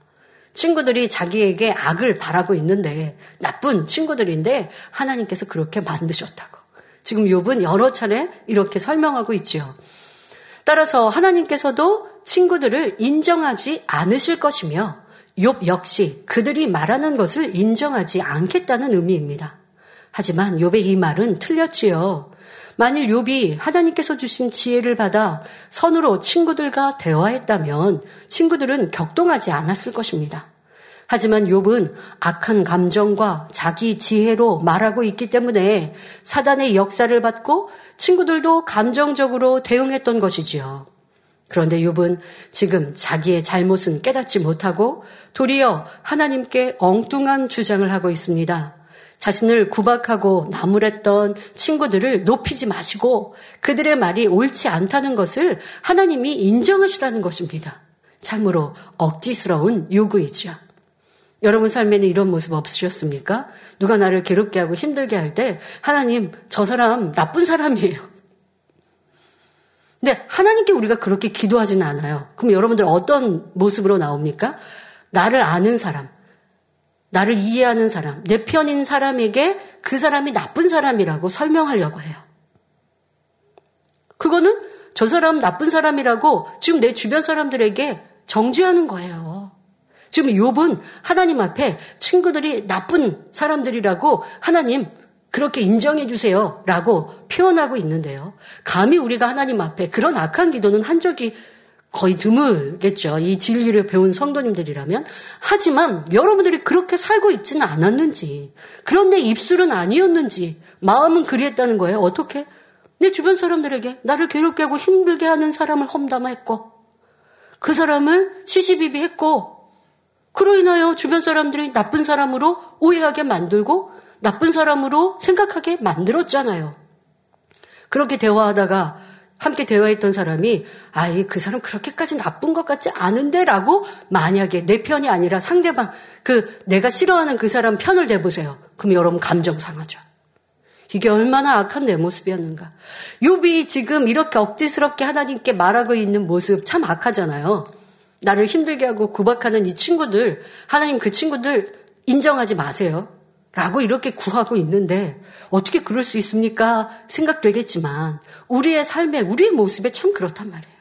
Speaker 1: 친구들이 자기에게 악을 바라고 있는데 나쁜 친구들인데 하나님께서 그렇게 만드셨다고. 지금 욥은 여러 차례 이렇게 설명하고 있지요. 따라서 하나님께서도 친구들을 인정하지 않으실 것이며 욥 역시 그들이 말하는 것을 인정하지 않겠다는 의미입니다. 하지만 욥의 이 말은 틀렸지요. 만일 욥이 하나님께서 주신 지혜를 받아 선으로 친구들과 대화했다면 친구들은 격동하지 않았을 것입니다. 하지만 욥은 악한 감정과 자기 지혜로 말하고 있기 때문에 사단의 역사를 받고 친구들도 감정적으로 대응했던 것이지요. 그런데 욥은 지금 자기의 잘못은 깨닫지 못하고 도리어 하나님께 엉뚱한 주장을 하고 있습니다. 자신을 구박하고 나무랬던 친구들을 높이지 마시고 그들의 말이 옳지 않다는 것을 하나님이 인정하시라는 것입니다. 참으로 억지스러운 요구이죠. 여러분 삶에는 이런 모습 없으셨습니까? 누가 나를 괴롭게 하고 힘들게 할 때 하나님 저 사람 나쁜 사람이에요. 근데 하나님께 우리가 그렇게 기도하지는 않아요. 그럼 여러분들 어떤 모습으로 나옵니까? 나를 아는 사람, 나를 이해하는 사람, 내 편인 사람에게 그 사람이 나쁜 사람이라고 설명하려고 해요. 그거는 저 사람 나쁜 사람이라고 지금 내 주변 사람들에게 정죄하는 거예요. 지금 욥은 하나님 앞에 친구들이 나쁜 사람들이라고 하나님 그렇게 인정해 주세요. 라고 표현하고 있는데요. 감히 우리가 하나님 앞에 그런 악한 기도는 한 적이 거의 드물겠죠. 이 진리를 배운 성도님들이라면. 하지만 여러분들이 그렇게 살고 있지는 않았는지, 그런데 입술은 아니었는지, 마음은 그리했다는 거예요. 어떻게? 내 주변 사람들에게 나를 괴롭게 하고 힘들게 하는 사람을 험담했고, 그 사람을 시시비비했고, 그로 인하여 주변 사람들이 나쁜 사람으로 오해하게 만들고, 나쁜 사람으로 생각하게 만들었잖아요. 그렇게 대화하다가 함께 대화했던 사람이 아이 그 사람 그렇게까지 나쁜 것 같지 않은데라고 만약에 내 편이 아니라 상대방 그 내가 싫어하는 그 사람 편을 대보세요. 그럼 여러분 감정 상하죠. 이게 얼마나 악한 내 모습이었는가. 욥이 지금 이렇게 억지스럽게 하나님께 말하고 있는 모습 참 악하잖아요. 나를 힘들게 하고 구박하는 이 친구들, 하나님 그 친구들 인정하지 마세요. 라고 이렇게 구하고 있는데 어떻게 그럴 수 있습니까? 생각되겠지만 우리의 삶에 우리의 모습에 참 그렇단 말이에요.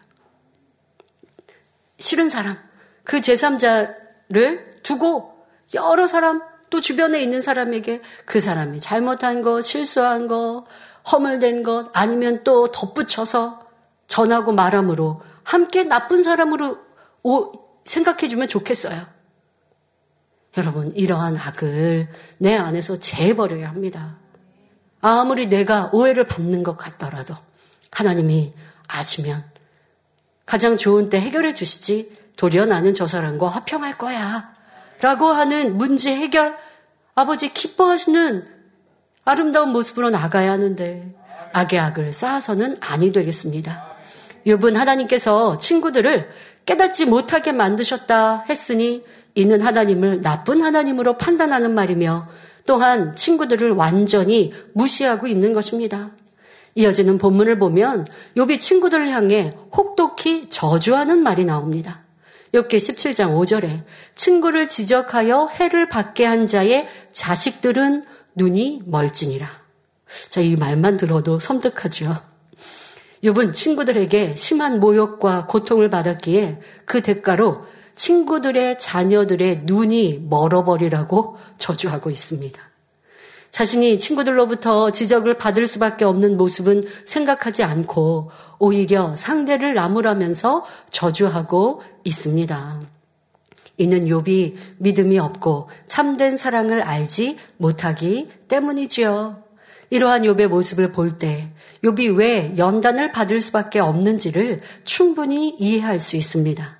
Speaker 1: 싫은 사람, 그 제3자를 두고 여러 사람 또 주변에 있는 사람에게 그 사람이 잘못한 것, 실수한 것, 허물된 것 아니면 또 덧붙여서 전하고 말함으로 함께 나쁜 사람으로 생각해주면 좋겠어요. 여러분, 이러한 악을 내 안에서 재버려야 합니다. 아무리 내가 오해를 받는 것 같더라도 하나님이 아시면 가장 좋은 때 해결해 주시지 도리어 나는 저 사람과 화평할 거야. 라고 하는 문제 해결 아버지 기뻐하시는 아름다운 모습으로 나가야 하는데 악의 악을 쌓아서는 아니 되겠습니다. 요분 하나님께서 친구들을 깨닫지 못하게 만드셨다 했으니 이는 하나님을 나쁜 하나님으로 판단하는 말이며 또한 친구들을 완전히 무시하고 있는 것입니다. 이어지는 본문을 보면 욥이 친구들을 향해 혹독히 저주하는 말이 나옵니다. 욥기 17장 5절에 친구를 지적하여 해를 받게 한 자의 자식들은 눈이 멀지니라. 자, 이 말만 들어도 섬뜩하죠. 욥은 친구들에게 심한 모욕과 고통을 받았기에 그 대가로 친구들의 자녀들의 눈이 멀어버리라고 저주하고 있습니다. 자신이 친구들로부터 지적을 받을 수밖에 없는 모습은 생각하지 않고 오히려 상대를 나무라면서 저주하고 있습니다. 이는 욥이 믿음이 없고 참된 사랑을 알지 못하기 때문이지요. 이러한 욥의 모습을 볼 때 욥이 왜 연단을 받을 수밖에 없는지를 충분히 이해할 수 있습니다.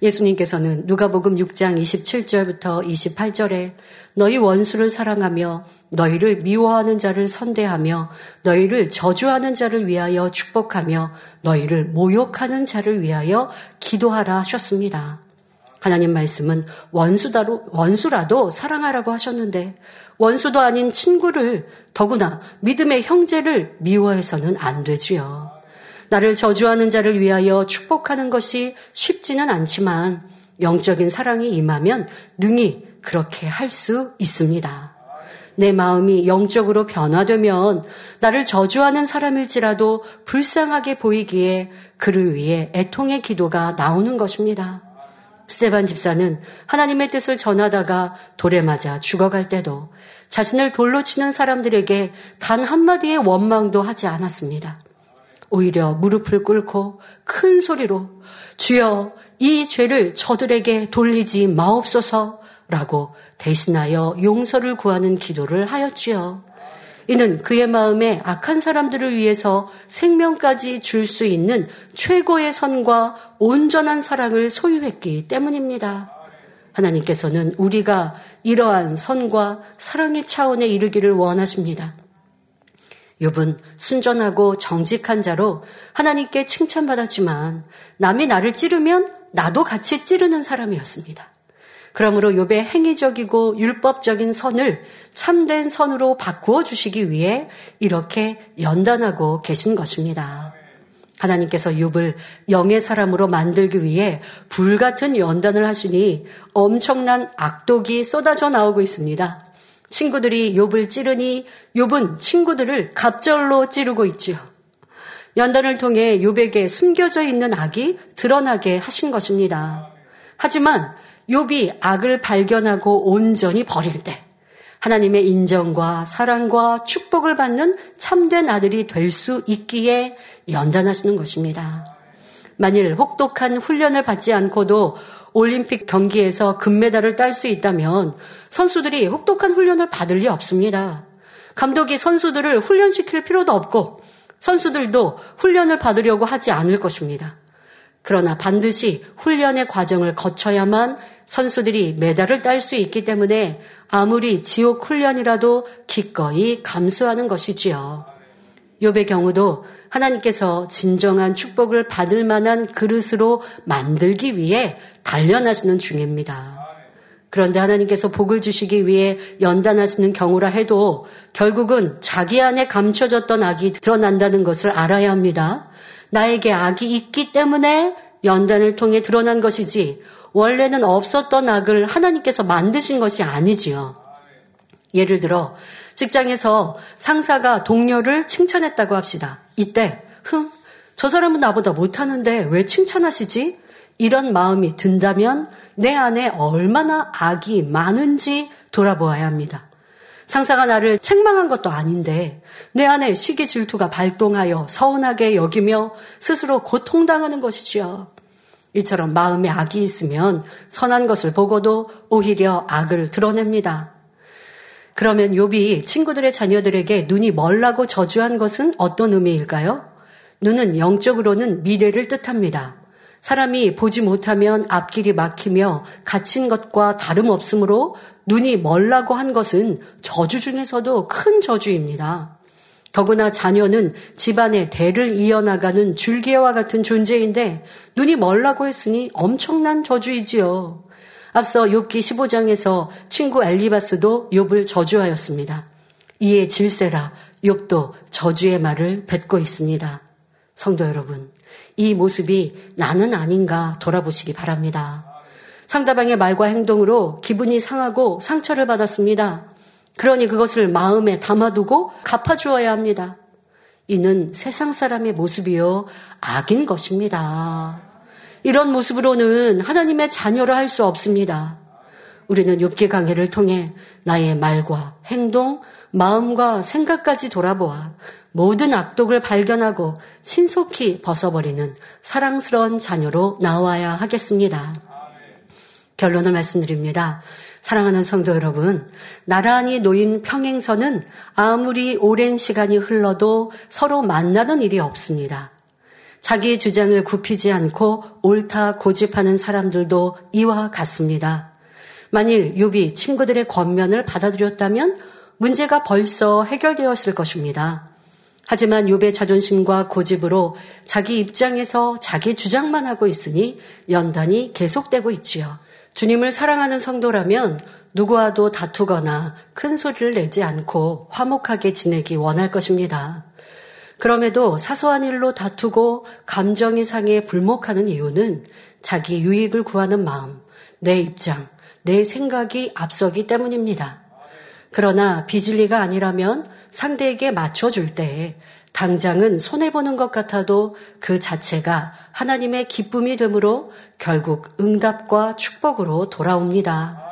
Speaker 1: 예수님께서는 누가복음 6장 27절부터 28절에 너희 원수를 사랑하며 너희를 미워하는 자를 선대하며 너희를 저주하는 자를 위하여 축복하며 너희를 모욕하는 자를 위하여 기도하라 하셨습니다. 하나님 말씀은 원수다로, 원수라도 사랑하라고 하셨는데 원수도 아닌 친구를 더구나 믿음의 형제를 미워해서는 안 되지요. 나를 저주하는 자를 위하여 축복하는 것이 쉽지는 않지만 영적인 사랑이 임하면 능히 그렇게 할 수 있습니다. 내 마음이 영적으로 변화되면 나를 저주하는 사람일지라도 불쌍하게 보이기에 그를 위해 애통의 기도가 나오는 것입니다. 스테반 집사는 하나님의 뜻을 전하다가 돌에 맞아 죽어갈 때도 자신을 돌로 치는 사람들에게 단 한마디의 원망도 하지 않았습니다. 오히려 무릎을 꿇고 큰 소리로 주여 이 죄를 저들에게 돌리지 마옵소서라고 대신하여 용서를 구하는 기도를 하였지요. 이는 그의 마음에 악한 사람들을 위해서 생명까지 줄 수 있는 최고의 선과 온전한 사랑을 소유했기 때문입니다. 하나님께서는 우리가 이러한 선과 사랑의 차원에 이르기를 원하십니다. 욥은 순전하고 정직한 자로 하나님께 칭찬받았지만 남이 나를 찌르면 나도 같이 찌르는 사람이었습니다. 그러므로 욥의 행위적이고 율법적인 선을 참된 선으로 바꾸어 주시기 위해 이렇게 연단하고 계신 것입니다. 하나님께서 욥을 영의 사람으로 만들기 위해 불같은 연단을 하시니 엄청난 악독이 쏟아져 나오고 있습니다. 친구들이 욥을 찌르니 욥은 친구들을 갑절로 찌르고 있지요. 연단을 통해 욥에게 숨겨져 있는 악이 드러나게 하신 것입니다. 하지만 욥이 악을 발견하고 온전히 버릴 때 하나님의 인정과 사랑과 축복을 받는 참된 아들이 될 수 있기에 연단하시는 것입니다. 만일 혹독한 훈련을 받지 않고도 올림픽 경기에서 금메달을 딸 수 있다면 선수들이 혹독한 훈련을 받을 리 없습니다. 감독이 선수들을 훈련시킬 필요도 없고 선수들도 훈련을 받으려고 하지 않을 것입니다. 그러나 반드시 훈련의 과정을 거쳐야만 선수들이 메달을 딸 수 있기 때문에 아무리 지옥 훈련이라도 기꺼이 감수하는 것이지요. 욥의 경우도 하나님께서 진정한 축복을 받을 만한 그릇으로 만들기 위해 단련하시는 중입니다. 그런데 하나님께서 복을 주시기 위해 연단하시는 경우라 해도 결국은 자기 안에 감춰졌던 악이 드러난다는 것을 알아야 합니다. 나에게 악이 있기 때문에 연단을 통해 드러난 것이지 원래는 없었던 악을 하나님께서 만드신 것이 아니지요. 예를 들어 직장에서 상사가 동료를 칭찬했다고 합시다. 이때 흥, 저 사람은 나보다 못하는데 왜 칭찬하시지? 이런 마음이 든다면 내 안에 얼마나 악이 많은지 돌아보아야 합니다. 상사가 나를 책망한 것도 아닌데 내 안에 시기 질투가 발동하여 서운하게 여기며 스스로 고통당하는 것이지요. 이처럼 마음에 악이 있으면 선한 것을 보고도 오히려 악을 드러냅니다. 그러면 욥이 친구들의 자녀들에게 눈이 멀라고 저주한 것은 어떤 의미일까요? 눈은 영적으로는 미래를 뜻합니다. 사람이 보지 못하면 앞길이 막히며 갇힌 것과 다름없으므로 눈이 멀라고 한 것은 저주 중에서도 큰 저주입니다. 더구나 자녀는 집안의 대를 이어나가는 줄기와 같은 존재인데 눈이 멀라고 했으니 엄청난 저주이지요. 앞서 욥기 15장에서 친구 엘리바스도 욥을 저주하였습니다. 이에 질세라 욥도 저주의 말을 뱉고 있습니다. 성도 여러분, 이 모습이 나는 아닌가 돌아보시기 바랍니다. 상대방의 말과 행동으로 기분이 상하고 상처를 받았습니다. 그러니 그것을 마음에 담아두고 갚아주어야 합니다. 이는 세상 사람의 모습이요, 악인 것입니다. 이런 모습으로는 하나님의 자녀를 할 수 없습니다. 우리는 욥기 강해를 통해 나의 말과 행동, 마음과 생각까지 돌아보아 모든 악독을 발견하고 신속히 벗어버리는 사랑스러운 자녀로 나와야 하겠습니다. 결론을 말씀드립니다. 사랑하는 성도 여러분, 나란히 놓인 평행선은 아무리 오랜 시간이 흘러도 서로 만나는 일이 없습니다. 자기 주장을 굽히지 않고 옳다 고집하는 사람들도 이와 같습니다. 만일 욥이 친구들의 권면을 받아들였다면 문제가 벌써 해결되었을 것입니다. 하지만 욥의 자존심과 고집으로 자기 입장에서 자기 주장만 하고 있으니 연단이 계속되고 있지요. 주님을 사랑하는 성도라면 누구와도 다투거나 큰 소리를 내지 않고 화목하게 지내기 원할 것입니다. 그럼에도 사소한 일로 다투고 감정이 상해 불목하는 이유는 자기 유익을 구하는 마음, 내 입장, 내 생각이 앞서기 때문입니다. 그러나 비질리가 아니라면 상대에게 맞춰줄 때 당장은 손해보는 것 같아도 그 자체가 하나님의 기쁨이 되므로 결국 응답과 축복으로 돌아옵니다.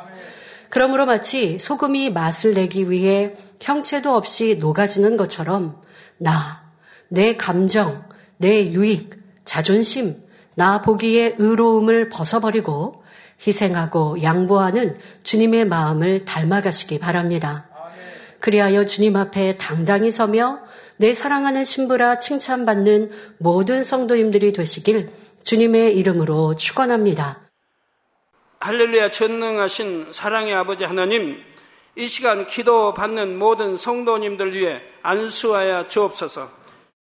Speaker 1: 그러므로 마치 소금이 맛을 내기 위해 형체도 없이 녹아지는 것처럼 나, 내 감정, 내 유익, 자존심, 나 보기에 의로움을 벗어버리고 희생하고 양보하는 주님의 마음을 닮아가시기 바랍니다. 그리하여 주님 앞에 당당히 서며 내 사랑하는 신부라 칭찬받는 모든 성도님들이 되시길 주님의 이름으로 축원합니다.
Speaker 2: 할렐루야 전능하신 사랑의 아버지 하나님 이 시간 기도 받는 모든 성도님들 위해 안수하여 주옵소서.